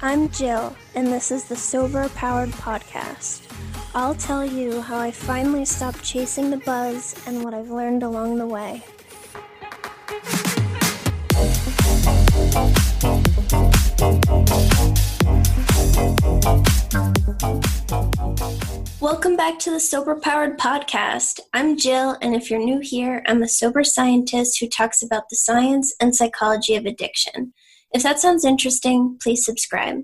I'm Jill, and this is the Sober Powered Podcast. I'll tell you how I finally stopped chasing the buzz and what I've learned along the way. Welcome back to the Sober Powered Podcast. I'm Jill, and if you're new here, I'm a sober scientist who talks about the science and psychology of addiction. If that sounds interesting, please subscribe.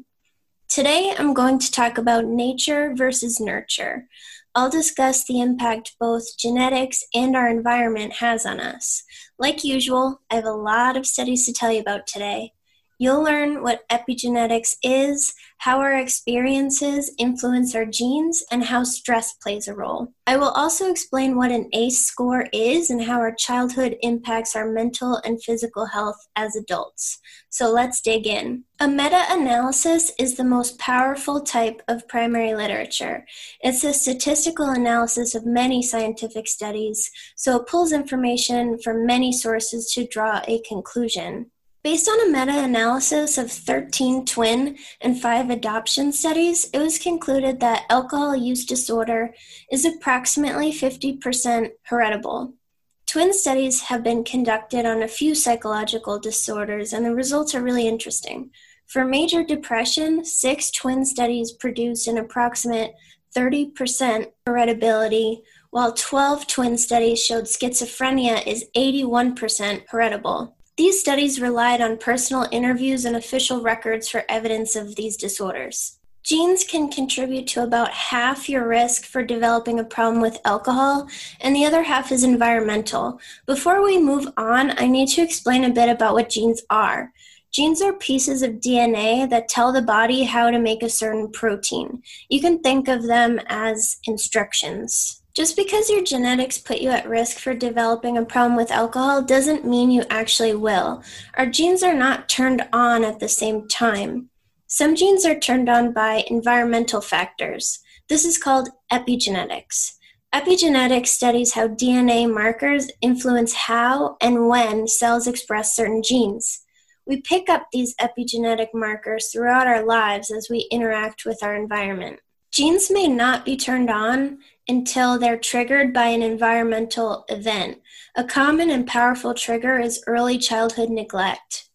Today, I'm going to talk about nature versus nurture. I'll discuss the impact both genetics and our environment has on us. Like usual, I have a lot of studies to tell you about today. You'll learn what epigenetics is, how our experiences influence our genes, and how stress plays a role. I will also explain what an ACE score is and how our childhood impacts our mental and physical health as adults. So let's dig in. A meta analysis is the most powerful type of primary literature. It's a statistical analysis of many scientific studies, so it pulls information from many sources to draw a conclusion. Based on a meta analysis of 13 twin and 5 adoption studies, it was concluded that alcohol use disorder is approximately 50% heritable. Twin studies have been conducted on a few psychological disorders, and the results are really interesting. For major depression, six twin studies produced an approximate 30% heritability, while 12 twin studies showed schizophrenia is 81% heritable. These studies relied on personal interviews and official records for evidence of these disorders. Genes can contribute to about half your risk for developing a problem with alcohol, and the other half is environmental. Before we move on, I need to explain a bit about what genes are. Genes are pieces of DNA that tell the body how to make a certain protein. You can think of them as instructions. Just because your genetics put you at risk for developing a problem with alcohol doesn't mean you actually will. Our genes are not turned on at the same time. Some genes are turned on by environmental factors. This is called epigenetics. Epigenetics studies how DNA markers influence how and when cells express certain genes. We pick up these epigenetic markers throughout our lives as we interact with our environment. Genes may not be turned on until they're triggered by an environmental event. A common and powerful trigger is early childhood neglect.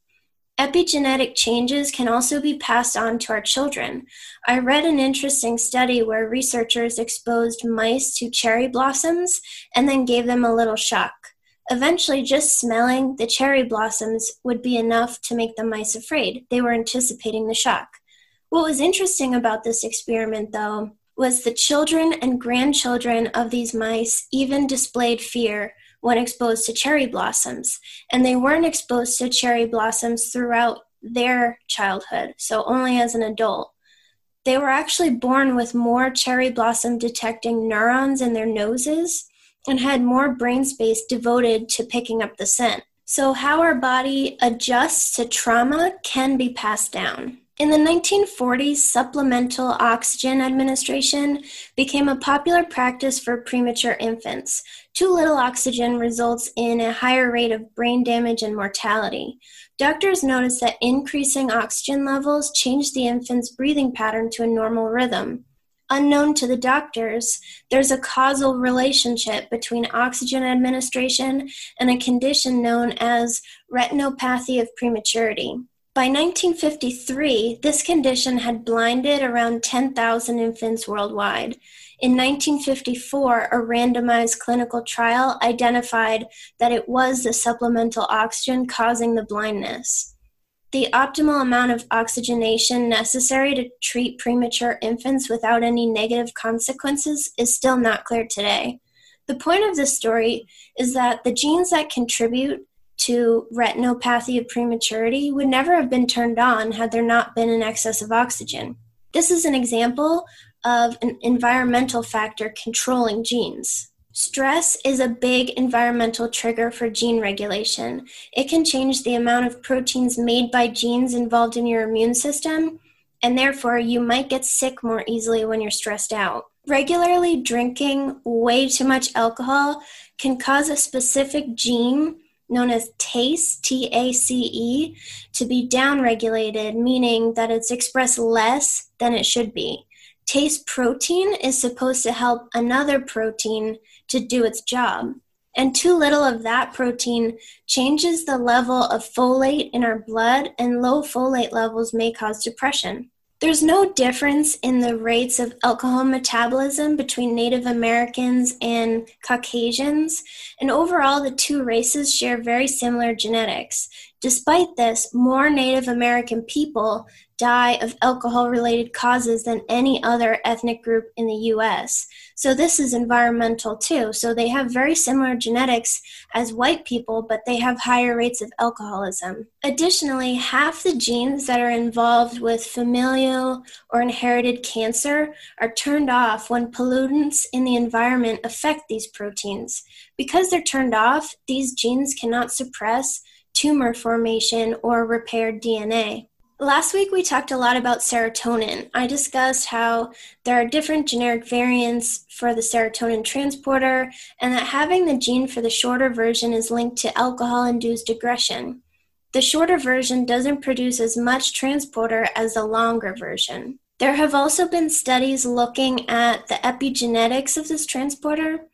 Epigenetic changes can also be passed on to our children. I read an interesting study where researchers exposed mice to cherry blossoms and then gave them a little shock. Eventually, just smelling the cherry blossoms would be enough to make the mice afraid. They were anticipating the shock. What was interesting about this experiment, though, was the children and grandchildren of these mice even displayed fear when exposed to cherry blossoms. And they weren't exposed to cherry blossoms throughout their childhood, so only as an adult. They were actually born with more cherry blossom detecting neurons in their noses and had more brain space devoted to picking up the scent. So, how our body adjusts to trauma can be passed down. In the 1940s, supplemental oxygen administration became a popular practice for premature infants. Too little oxygen results in a higher rate of brain damage and mortality. Doctors noticed that increasing oxygen levels changed the infant's breathing pattern to a normal rhythm. Unknown to the doctors, there's a causal relationship between oxygen administration and a condition known as retinopathy of prematurity. By 1953, this condition had blinded around 10,000 infants worldwide. In 1954, a randomized clinical trial identified that it was the supplemental oxygen causing the blindness. The optimal amount of oxygenation necessary to treat premature infants without any negative consequences is still not clear today. The point of this story is that the genes that contribute to retinopathy of prematurity would never have been turned on had there not been an excess of oxygen. This is an example of an environmental factor controlling genes. Stress is a big environmental trigger for gene regulation. It can change the amount of proteins made by genes involved in your immune system, and therefore you might get sick more easily when you're stressed out. Regularly drinking way too much alcohol can cause a specific gene known as TACE, T A C E, to be downregulated, meaning that it's expressed less than it should be. TACE protein is supposed to help another protein to do its job. And too little of that protein changes the level of folate in our blood, and low folate levels may cause depression. There's no difference in the rates of alcohol metabolism between Native Americans and Caucasians, and overall, the two races share very similar genetics. Despite this, more Native American people die of alcohol related causes than any other ethnic group in the US. So, this is environmental too. So, they have very similar genetics as white people, but they have higher rates of alcoholism. Additionally, half the genes that are involved with familial or inherited cancer are turned off when pollutants in the environment affect these proteins. Because they're turned off, these genes cannot suppress tumor formation or repair DNA. Last week, we talked a lot about serotonin. I discussed how there are different genetic variants for the serotonin transporter, and that having the gene for the shorter version is linked to alcohol induced aggression. The shorter version doesn't produce as much transporter as the longer version. There have also been studies looking at the epigenetics of this transporter,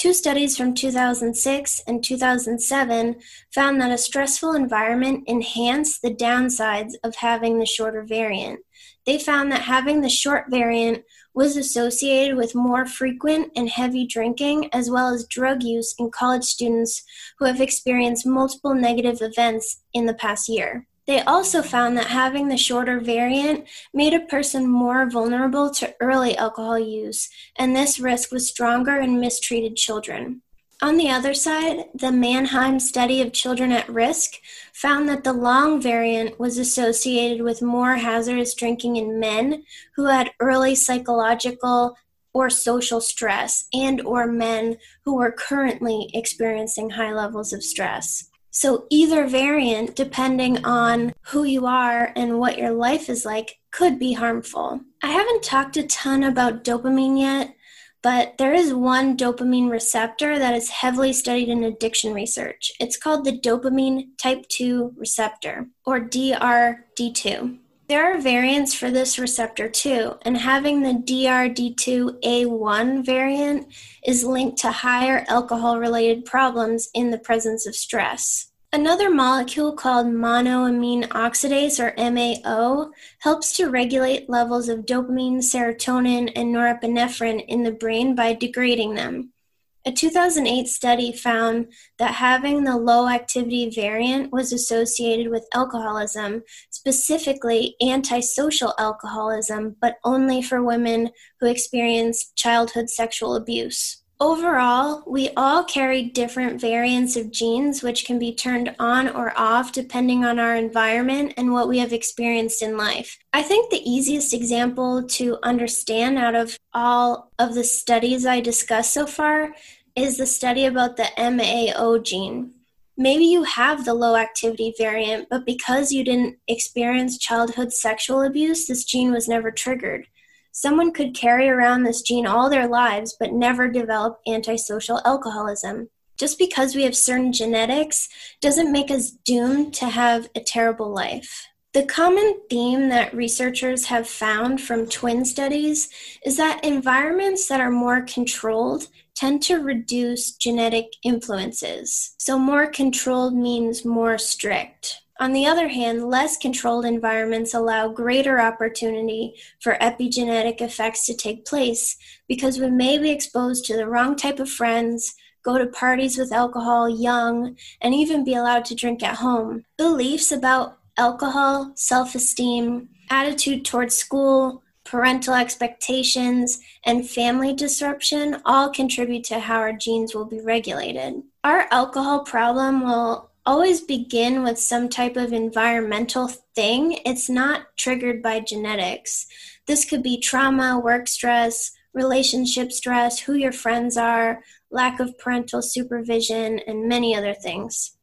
Two studies from 2006 and 2007 found that a stressful environment enhanced the downsides of having the shorter variant. They found that having the short variant was associated with more frequent and heavy drinking, as well as drug use in college students who have experienced multiple negative events in the past year. They also found that having the shorter variant made a person more vulnerable to early alcohol use, and this risk was stronger in mistreated children. On the other side, the Mannheim study of children at risk found that the long variant was associated with more hazardous drinking in men who had early psychological or social stress and or men who were currently experiencing high levels of stress. So either variant, depending on who you are and what your life is like, could be harmful. I haven't talked a ton about dopamine yet, but there is one dopamine receptor that is heavily studied in addiction research. It's called the dopamine type 2 receptor, or DRD2. There are variants for this receptor too, and having the DRD2A1 variant is linked to higher alcohol related problems in the presence of stress. Another molecule called monoamine oxidase, or MAO, helps to regulate levels of dopamine, serotonin, and norepinephrine in the brain by degrading them. A 2008 study found that having the low activity variant was associated with alcoholism, specifically antisocial alcoholism, but only for women who experienced childhood sexual abuse. Overall, we all carry different variants of genes which can be turned on or off depending on our environment and what we have experienced in life. I think the easiest example to understand out of all of the studies I discussed so far is the study about the MAO gene. Maybe you have the low activity variant, but because you didn't experience childhood sexual abuse, this gene was never triggered. Someone could carry around this gene all their lives but never develop antisocial alcoholism. Just because we have certain genetics doesn't make us doomed to have a terrible life. The common theme that researchers have found from twin studies is that environments that are more controlled tend to reduce genetic influences. So, more controlled means more strict. On the other hand, less controlled environments allow greater opportunity for epigenetic effects to take place because we may be exposed to the wrong type of friends, go to parties with alcohol young, and even be allowed to drink at home. Beliefs about alcohol, self esteem, attitude towards school, parental expectations, and family disruption all contribute to how our genes will be regulated. Our alcohol problem will always begin with some type of environmental thing. It's not triggered by genetics. This could be trauma, work stress, relationship stress, who your friends are, lack of parental supervision, and many other things.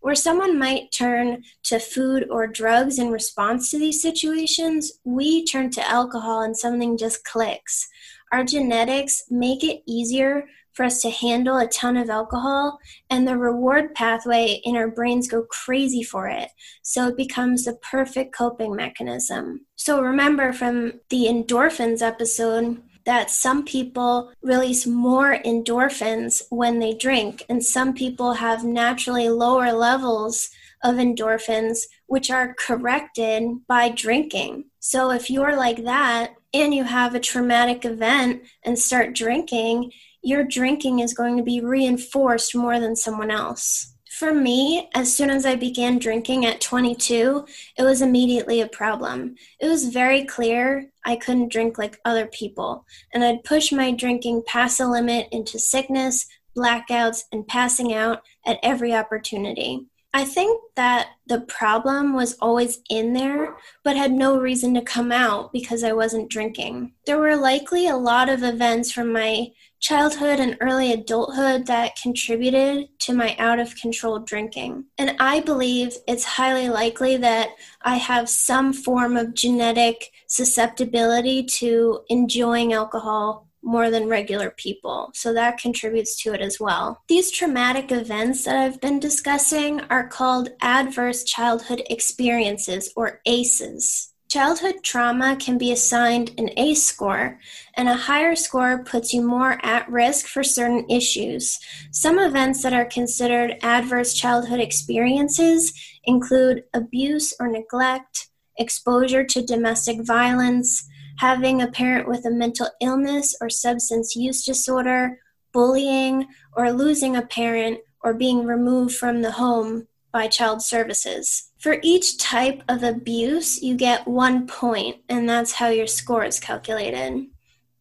Where someone might turn to food or drugs in response to these situations, we turn to alcohol and something just clicks. Our genetics make it easier for us to handle a ton of alcohol, and the reward pathway in our brains go crazy for it. So it becomes the perfect coping mechanism. So remember from the endorphins episode that some people release more endorphins when they drink, and some people have naturally lower levels of endorphins, which are corrected by drinking. So if you're like that, and you have a traumatic event and start drinking, your drinking is going to be reinforced more than someone else. For me, as soon as I began drinking at 22, it was immediately a problem. It was very clear I couldn't drink like other people, and I'd push my drinking past the limit into sickness, blackouts, and passing out at every opportunity. I think that the problem was always in there, but had no reason to come out because I wasn't drinking. There were likely a lot of events from my childhood and early adulthood that contributed to my out of control drinking. And I believe it's highly likely that I have some form of genetic susceptibility to enjoying alcohol more than regular people. So that contributes to it as well. These traumatic events that I've been discussing are called adverse childhood experiences or ACEs. Childhood trauma can be assigned an ACE score, and a higher score puts you more at risk for certain issues. Some events that are considered adverse childhood experiences include abuse or neglect, exposure to domestic violence, having a parent with a mental illness or substance use disorder, bullying, or losing a parent or being removed from the home by Child Services. For each type of abuse, you get one point, and that's how your score is calculated.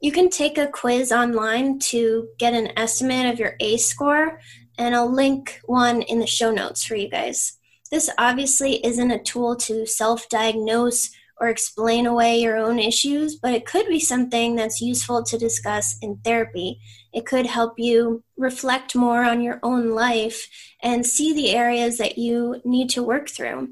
You can take a quiz online to get an estimate of your ACE score, and I'll link one in the show notes for you guys. This obviously isn't a tool to self diagnose or explain away your own issues, but it could be something that's useful to discuss in therapy. It could help you reflect more on your own life and see the areas that you need to work through.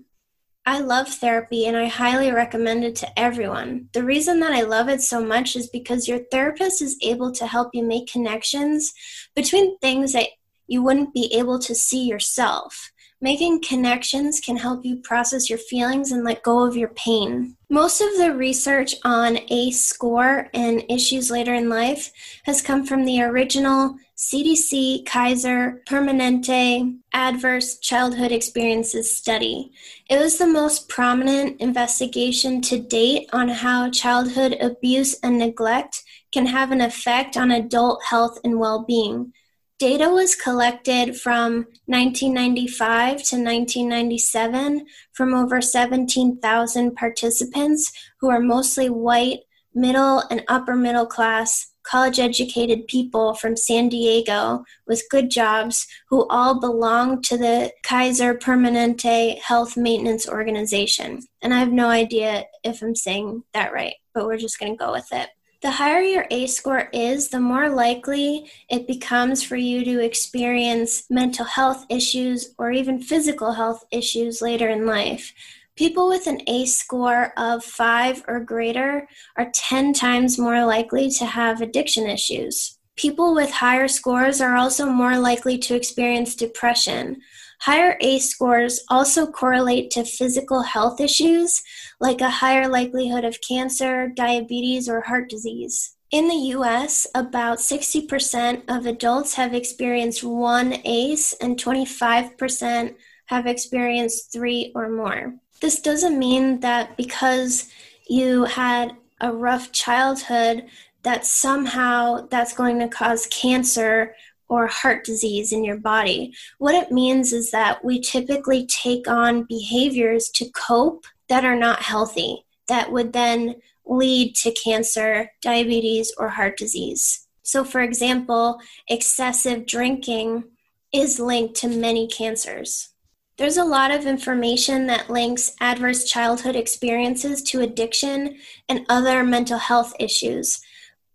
I love therapy and I highly recommend it to everyone. The reason that I love it so much is because your therapist is able to help you make connections between things that you wouldn't be able to see yourself. Making connections can help you process your feelings and let go of your pain. Most of the research on ACE score and issues later in life has come from the original CDC Kaiser Permanente Adverse Childhood Experiences Study. It was the most prominent investigation to date on how childhood abuse and neglect can have an effect on adult health and well being. Data was collected from 1995 to 1997 from over 17,000 participants who are mostly white, middle, and upper middle class, college educated people from San Diego with good jobs who all belong to the Kaiser Permanente Health Maintenance Organization. And I have no idea if I'm saying that right, but we're just going to go with it. The higher your ACE score is, the more likely it becomes for you to experience mental health issues or even physical health issues later in life. People with an ACE score of 5 or greater are 10 times more likely to have addiction issues. People with higher scores are also more likely to experience depression. Higher ACE scores also correlate to physical health issues like a higher likelihood of cancer, diabetes, or heart disease. In the US, about 60% of adults have experienced one ACE and 25% have experienced three or more. This doesn't mean that because you had a rough childhood that somehow that's going to cause cancer or heart disease in your body. What it means is that we typically take on behaviors to cope that are not healthy, that would then lead to cancer, diabetes, or heart disease. So, for example, excessive drinking is linked to many cancers. There's a lot of information that links adverse childhood experiences to addiction and other mental health issues.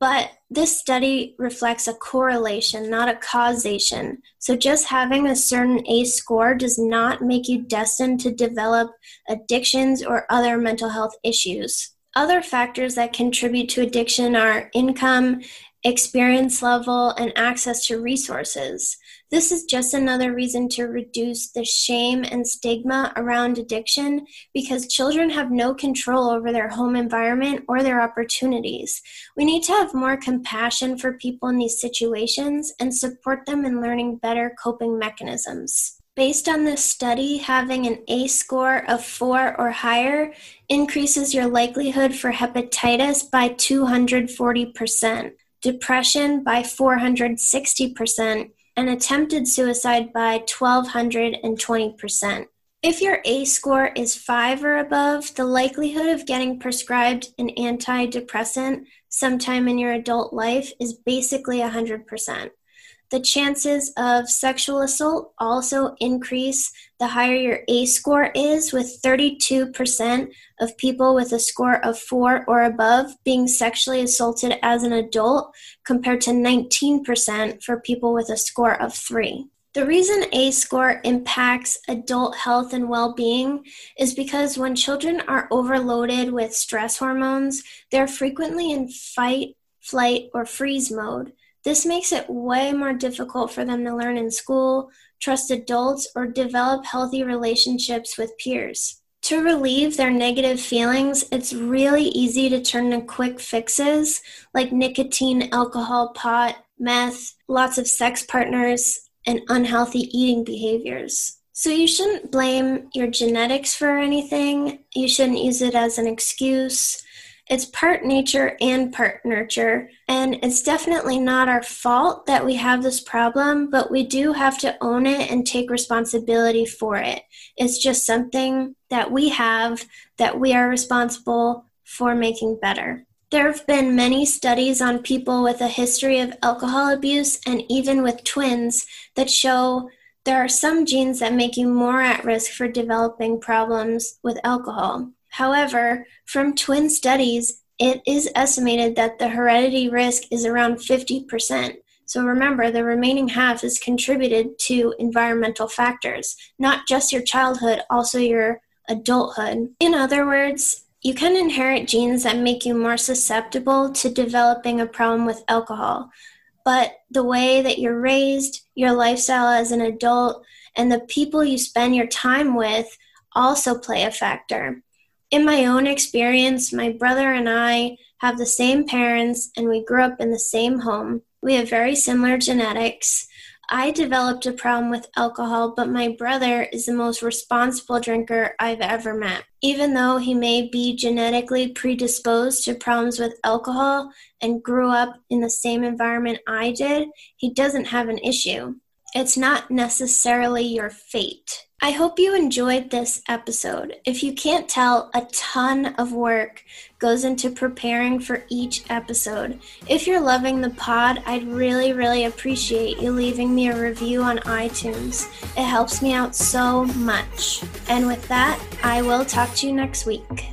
But this study reflects a correlation, not a causation. So just having a certain ACE score does not make you destined to develop addictions or other mental health issues. Other factors that contribute to addiction are income, experience level, and access to resources. This is just another reason to reduce the shame and stigma around addiction because children have no control over their home environment or their opportunities. We need to have more compassion for people in these situations and support them in learning better coping mechanisms. Based on this study, having an ACE score of 4 or higher increases your likelihood for hepatitis by 240%, depression by 460%, and attempted suicide by 1220%. If your ACE score is 5 or above, the likelihood of getting prescribed an antidepressant sometime in your adult life is basically 100%. The chances of sexual assault also increase the higher your ACE score is, with 32% of people with a score of 4 or above being sexually assaulted as an adult, compared to 19% for people with a score of 3. The reason ACE score impacts adult health and well being is because when children are overloaded with stress hormones, they're frequently in fight, flight, or freeze mode. This makes it way more difficult for them to learn in school, trust adults, or develop healthy relationships with peers. To relieve their negative feelings, it's really easy to turn to quick fixes like nicotine, alcohol, pot, meth, lots of sex partners, and unhealthy eating behaviors. So you shouldn't blame your genetics for anything. You shouldn't use it as an excuse It's part nature and part nurture. And it's definitely not our fault that we have this problem, but we do have to own it and take responsibility for it. It's just something that we have that we are responsible for making better. There have been many studies on people with a history of alcohol abuse and even with twins that show there are some genes that make you more at risk for developing problems with alcohol. However, from twin studies, it is estimated that the heredity risk is around 50%. So remember, the remaining half is contributed to environmental factors, not just your childhood, also your adulthood. In other words, you can inherit genes that make you more susceptible to developing a problem with alcohol but the way that you're raised, your lifestyle as an adult, and the people you spend your time with also play a factor. In my own experience, my brother and I have the same parents and we grew up in the same home. We have very similar genetics. I developed a problem with alcohol, but my brother is the most responsible drinker I've ever met. Even though he may be genetically predisposed to problems with alcohol and grew up in the same environment I did, he doesn't have an issue. It's not necessarily your fate. I hope you enjoyed this episode. If you can't tell, a ton of work goes into preparing for each episode. If you're loving the pod, I'd really, really appreciate you leaving me a review on iTunes. It helps me out so much. And with that, I will talk to you next week.